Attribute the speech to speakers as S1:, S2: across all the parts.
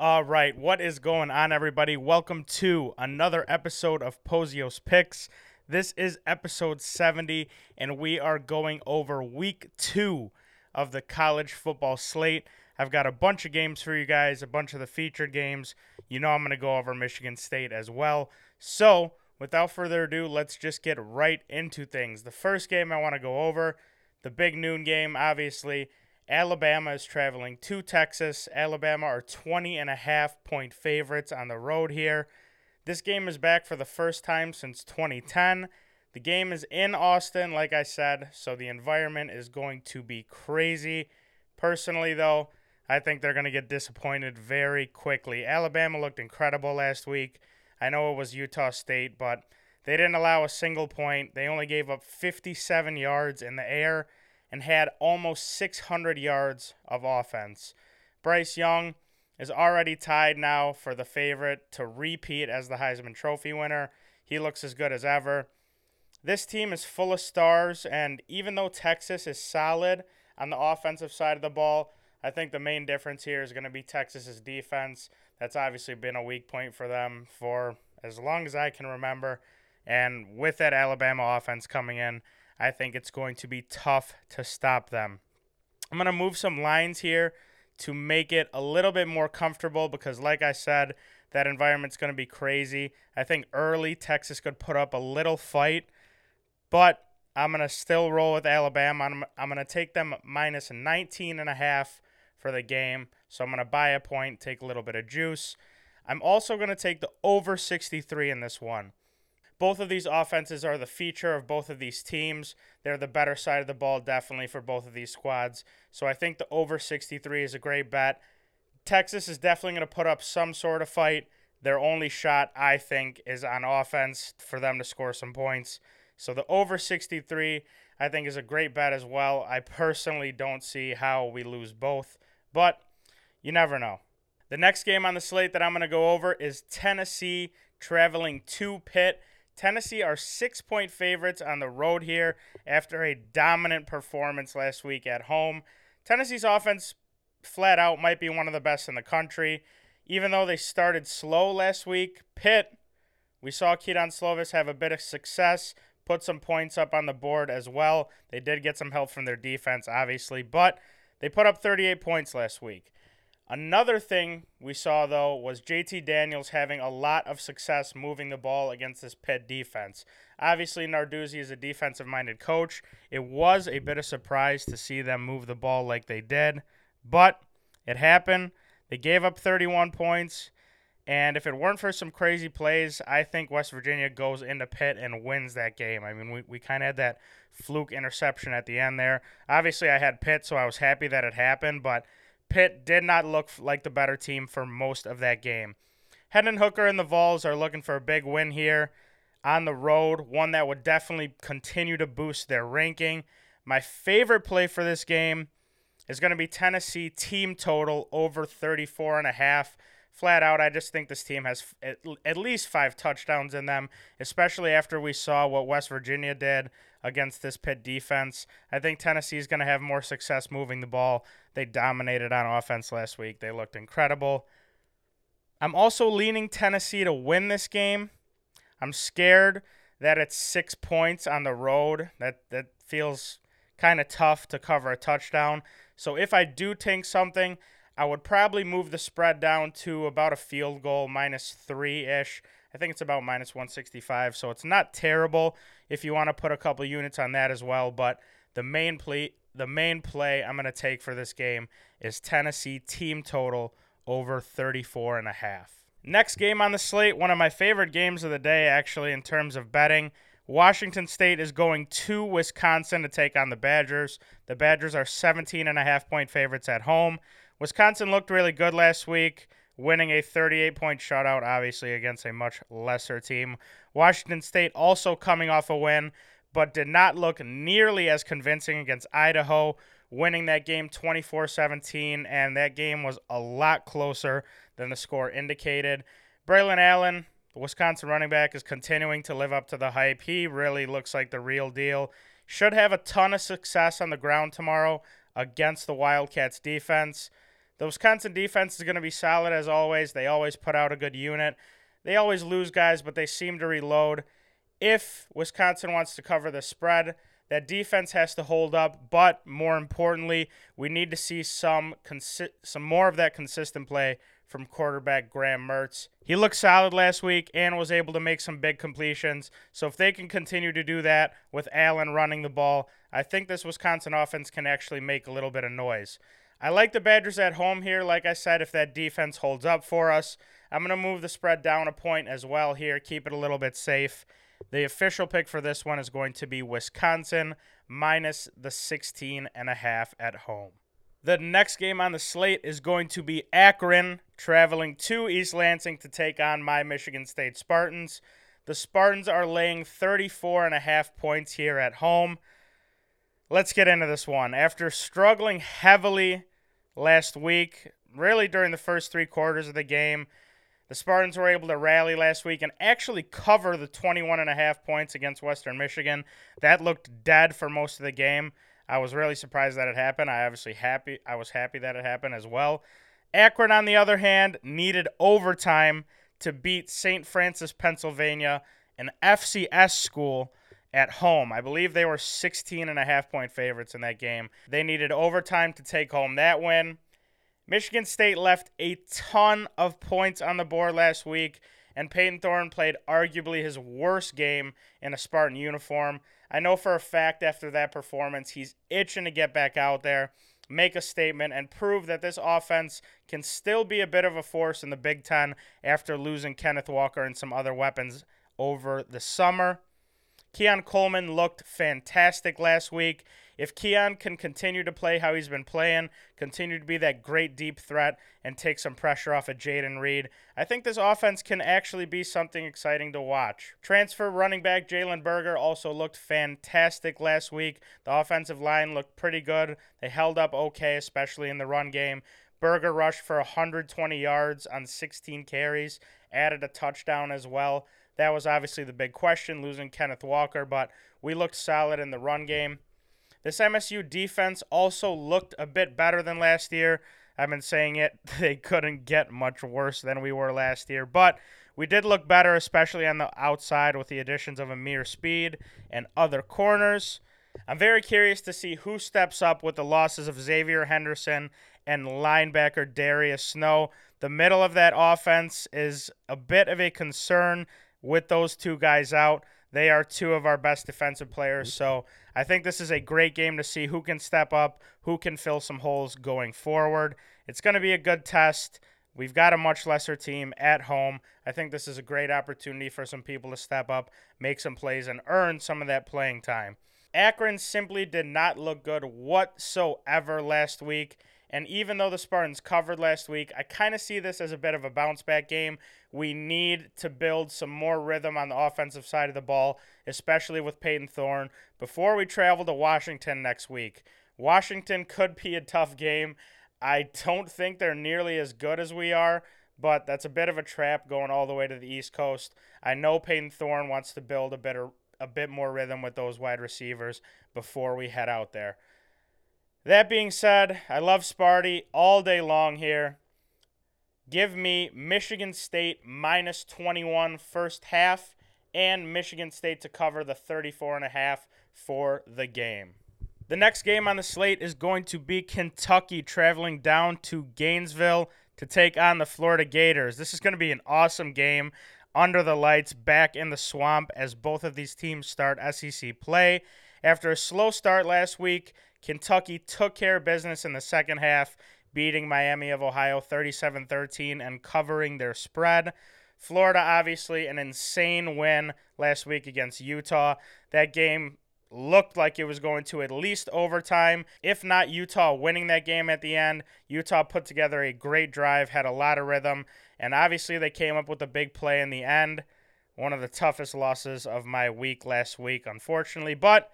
S1: All right, what is going on, everybody? Welcome to another episode of Pozios Picks. This is episode 70, and we are going over week two of the college football slate. I've got a bunch of games for you guys, a bunch of the featured games. You know, I'm going to go over Michigan State as well. So, without further ado, let's just get right into things. The first game I want to go over, the big noon game, obviously. Alabama is traveling to Texas. Alabama are 20 and a half point favorites on the road here. This game is back for the first time since 2010. The game is in Austin, like I said, so the environment is going to be crazy. Personally, though, I think they're going to get disappointed very quickly. Alabama looked incredible last week. I know it was Utah State, but they didn't allow a single point. They only gave up 57 yards in the air and had almost 600 yards of offense. Bryce Young is already tied now for the favorite to repeat as the Heisman Trophy winner. He looks as good as ever. This team is full of stars, and even though Texas is solid on the offensive side of the ball, I think the main difference here is going to be Texas's defense. That's obviously been a weak point for them for as long as I can remember. And with that Alabama offense coming in, I think it's going to be tough to stop them. I'm going to move some lines here to make it a little bit more comfortable because, like I said, that environment's going to be crazy. I think early Texas could put up a little fight, but I'm going to still roll with Alabama. I'm, I'm going to take them minus 19 and a half for the game. So I'm going to buy a point, take a little bit of juice. I'm also going to take the over 63 in this one. Both of these offenses are the feature of both of these teams. They're the better side of the ball, definitely, for both of these squads. So I think the over 63 is a great bet. Texas is definitely going to put up some sort of fight. Their only shot, I think, is on offense for them to score some points. So the over 63, I think, is a great bet as well. I personally don't see how we lose both, but you never know. The next game on the slate that I'm going to go over is Tennessee traveling to Pitt. Tennessee are six point favorites on the road here after a dominant performance last week at home. Tennessee's offense, flat out, might be one of the best in the country. Even though they started slow last week, Pitt, we saw Kedon Slovis have a bit of success, put some points up on the board as well. They did get some help from their defense, obviously, but they put up 38 points last week. Another thing we saw, though, was JT Daniels having a lot of success moving the ball against this Pitt defense. Obviously, Narduzzi is a defensive minded coach. It was a bit of surprise to see them move the ball like they did, but it happened. They gave up 31 points. And if it weren't for some crazy plays, I think West Virginia goes into Pitt and wins that game. I mean, we, we kind of had that fluke interception at the end there. Obviously, I had Pitt, so I was happy that it happened, but Pitt did not look like the better team for most of that game. Hendon Hooker and the Vols are looking for a big win here on the road, one that would definitely continue to boost their ranking. My favorite play for this game is going to be Tennessee team total over 34 and a half. Flat out, I just think this team has at, least five touchdowns in them, especially after we saw what West Virginia did against this Pitt defense. I think Tennessee is going to have more success moving the ball. They dominated on offense last week, they looked incredible. I'm also leaning Tennessee to win this game. I'm scared that it's six points on the road. That that feels kind of tough to cover a touchdown. So if I do tank something, I would probably move the spread down to about a field goal minus three ish. I think it's about minus 165, so it's not terrible if you want to put a couple units on that as well. But the main play, the main play I'm going to take for this game is Tennessee team total over 34 and a half. Next game on the slate, one of my favorite games of the day, actually, in terms of betting. Washington State is going to Wisconsin to take on the Badgers. The Badgers are 17 and a half point favorites at home. Wisconsin looked really good last week winning a 38 point shutout, obviously, against a much lesser team. Washington State also coming off a win, but did not look nearly as convincing against Idaho, winning that game 24 17, and that game was a lot closer than the score indicated. Braylon Allen, the Wisconsin running back, is continuing to live up to the hype. He really looks like the real deal. Should have a ton of success on the ground tomorrow against the Wildcats defense. The Wisconsin defense is going to be solid as always. They always put out a good unit. They always lose guys, but they seem to reload. If Wisconsin wants to cover the spread, that defense has to hold up, but more importantly, we need to see some consi- some more of that consistent play from quarterback Graham Mertz. He looked solid last week and was able to make some big completions. So if they can continue to do that with Allen running the ball, I think this Wisconsin offense can actually make a little bit of noise. I like the Badgers at home here, like I said, if that defense holds up for us. I'm going to move the spread down a point as well here, keep it a little bit safe. The official pick for this one is going to be Wisconsin minus the 16 and a half at home. The next game on the slate is going to be Akron traveling to East Lansing to take on my Michigan State Spartans. The Spartans are laying 34 and a half points here at home. Let's get into this one. After struggling heavily last week, really during the first 3 quarters of the game, the Spartans were able to rally last week and actually cover the 21 and a half points against Western Michigan. That looked dead for most of the game. I was really surprised that it happened. I obviously happy I was happy that it happened as well. Akron on the other hand needed overtime to beat St. Francis, Pennsylvania, an FCS school at home. I believe they were 16 and a half point favorites in that game. They needed overtime to take home that win. Michigan State left a ton of points on the board last week, and Payton Thorne played arguably his worst game in a Spartan uniform. I know for a fact after that performance, he's itching to get back out there, make a statement, and prove that this offense can still be a bit of a force in the Big Ten after losing Kenneth Walker and some other weapons over the summer. Keon Coleman looked fantastic last week. If Keon can continue to play how he's been playing, continue to be that great deep threat, and take some pressure off of Jayden Reed, I think this offense can actually be something exciting to watch. Transfer running back Jalen Berger also looked fantastic last week. The offensive line looked pretty good. They held up okay, especially in the run game. Berger rushed for 120 yards on 16 carries, added a touchdown as well. That was obviously the big question, losing Kenneth Walker, but we looked solid in the run game. This MSU defense also looked a bit better than last year. I've been saying it, they couldn't get much worse than we were last year, but we did look better, especially on the outside with the additions of Ameer Speed and other corners. I'm very curious to see who steps up with the losses of Xavier Henderson and linebacker Darius Snow. The middle of that offense is a bit of a concern with those two guys out. They are two of our best defensive players. So I think this is a great game to see who can step up, who can fill some holes going forward. It's going to be a good test. We've got a much lesser team at home. I think this is a great opportunity for some people to step up, make some plays, and earn some of that playing time. Akron simply did not look good whatsoever last week. And even though the Spartans covered last week, I kind of see this as a bit of a bounce back game. We need to build some more rhythm on the offensive side of the ball, especially with Payton Thorne, before we travel to Washington next week. Washington could be a tough game. I don't think they're nearly as good as we are, but that's a bit of a trap going all the way to the East Coast. I know Payton Thorne wants to build a bit, a bit more rhythm with those wide receivers before we head out there. That being said, I love Sparty all day long here. Give me Michigan State minus 21 first half and Michigan State to cover the 34 and a half for the game. The next game on the slate is going to be Kentucky traveling down to Gainesville to take on the Florida Gators. This is going to be an awesome game under the lights back in the swamp as both of these teams start SEC play. After a slow start last week, Kentucky took care of business in the second half, beating Miami of Ohio 37 13 and covering their spread. Florida, obviously, an insane win last week against Utah. That game looked like it was going to at least overtime, if not Utah winning that game at the end. Utah put together a great drive, had a lot of rhythm, and obviously they came up with a big play in the end. One of the toughest losses of my week last week, unfortunately. But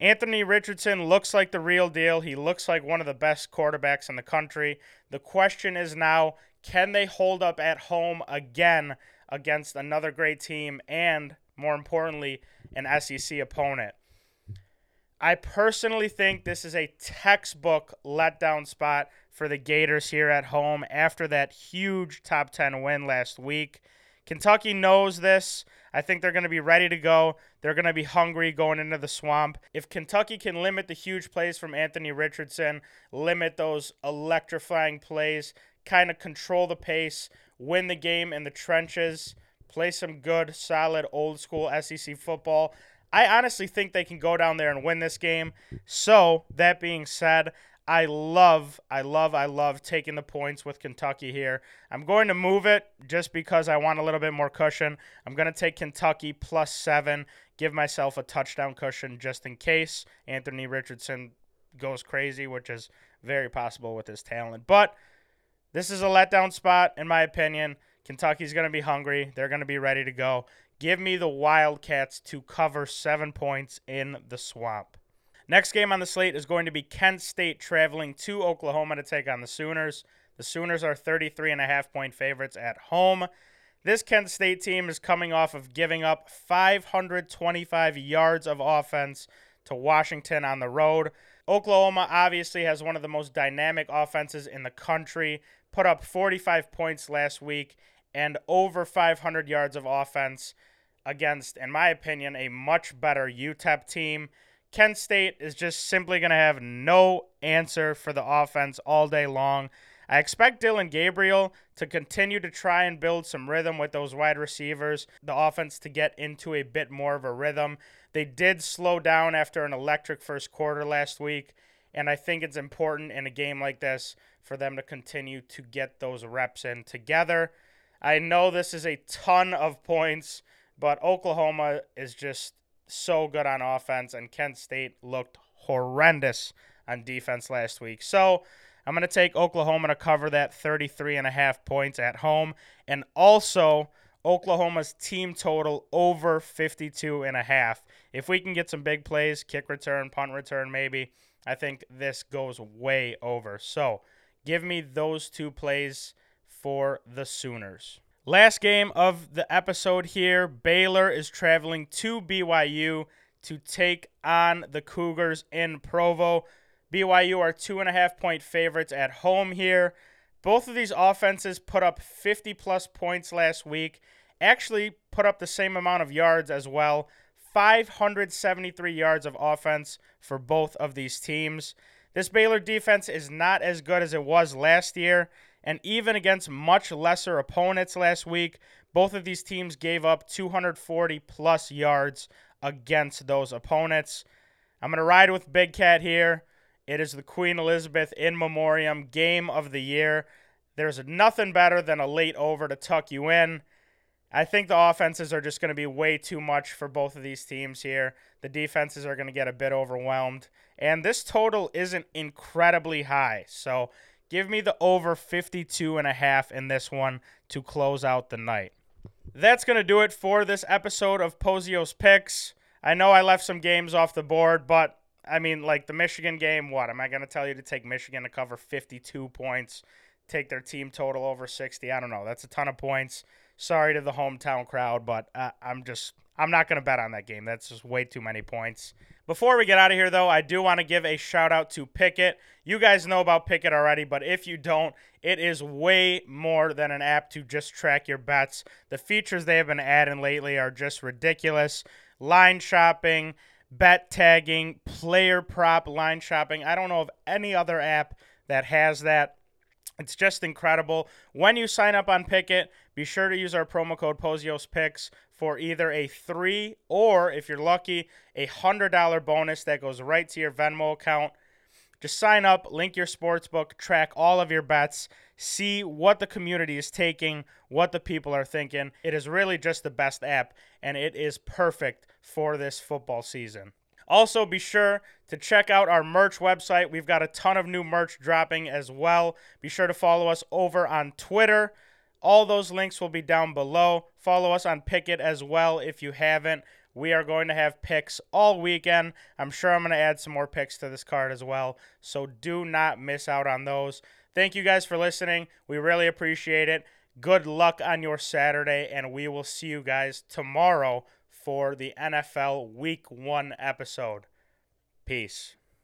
S1: Anthony Richardson looks like the real deal. He looks like one of the best quarterbacks in the country. The question is now can they hold up at home again against another great team and, more importantly, an SEC opponent? I personally think this is a textbook letdown spot for the Gators here at home after that huge top 10 win last week. Kentucky knows this. I think they're going to be ready to go. They're going to be hungry going into the swamp. If Kentucky can limit the huge plays from Anthony Richardson, limit those electrifying plays, kind of control the pace, win the game in the trenches, play some good, solid, old school SEC football, I honestly think they can go down there and win this game. So, that being said, I love, I love, I love taking the points with Kentucky here. I'm going to move it just because I want a little bit more cushion. I'm going to take Kentucky plus seven, give myself a touchdown cushion just in case Anthony Richardson goes crazy, which is very possible with his talent. But this is a letdown spot, in my opinion. Kentucky's going to be hungry. They're going to be ready to go. Give me the Wildcats to cover seven points in the swamp. Next game on the slate is going to be Kent State traveling to Oklahoma to take on the Sooners. The Sooners are 33 and a half point favorites at home. This Kent State team is coming off of giving up 525 yards of offense to Washington on the road. Oklahoma obviously has one of the most dynamic offenses in the country, put up 45 points last week and over 500 yards of offense against, in my opinion, a much better UTEP team. Kent State is just simply going to have no answer for the offense all day long. I expect Dillon Gabriel to continue to try and build some rhythm with those wide receivers, the offense to get into a bit more of a rhythm. They did slow down after an electric first quarter last week, and I think it's important in a game like this for them to continue to get those reps in together. I know this is a ton of points, but Oklahoma is just so good on offense, and Kent State looked horrendous on defense last week. So I'm going to take Oklahoma to cover that 33 and a half points at home, and also Oklahoma's team total over 52 and a half. If we can get some big plays, kick return, punt return, maybe, I think this goes way over. So give me those two plays for the Sooners. Last game of the episode here Baylor is traveling to BYU to take on the Cougars in Provo. BYU are two and a half point favorites at home here. Both of these offenses put up 50 plus points last week, actually put up the same amount of yards as well 573 yards of offense for both of these teams. This Baylor defense is not as good as it was last year. And even against much lesser opponents last week, both of these teams gave up 240 plus yards against those opponents. I'm going to ride with Big Cat here. It is the Queen Elizabeth in Memoriam game of the year. There's nothing better than a late over to tuck you in. I think the offenses are just going to be way too much for both of these teams here. The defenses are going to get a bit overwhelmed. And this total isn't incredibly high. So Give me the over 52 and a half in this one to close out the night. That's going to do it for this episode of Pozios Picks. I know I left some games off the board, but I mean, like the Michigan game, what? Am I going to tell you to take Michigan to cover 52 points, take their team total over 60? I don't know. That's a ton of points. Sorry to the hometown crowd, but uh, I'm just, I'm not going to bet on that game. That's just way too many points. Before we get out of here, though, I do want to give a shout out to Pikkit. You guys know about Pikkit already, but if you don't, it is way more than an app to just track your bets. The features they have been adding lately are just ridiculous. Line shopping, bet tagging, player prop line shopping. I don't know of any other app that has that. It's just incredible. When you sign up on Pikkit, be sure to use our promo code POZIOSPICKS for either a three or, if you're lucky, a $100 bonus that goes right to your Venmo account. Just sign up, link your sportsbook, track all of your bets, see what the community is taking, what the people are thinking. It is really just the best app, and it is perfect for this football season. Also, be sure to check out our merch website. We've got a ton of new merch dropping as well. Be sure to follow us over on Twitter. All those links will be down below. Follow us on Pikkit as well if you haven't. We are going to have picks all weekend. I'm sure I'm going to add some more picks to this card as well. So do not miss out on those. Thank you guys for listening. We really appreciate it. Good luck on your Saturday, and we will see you guys tomorrow for the NFL Week 1 episode. Peace. Peace.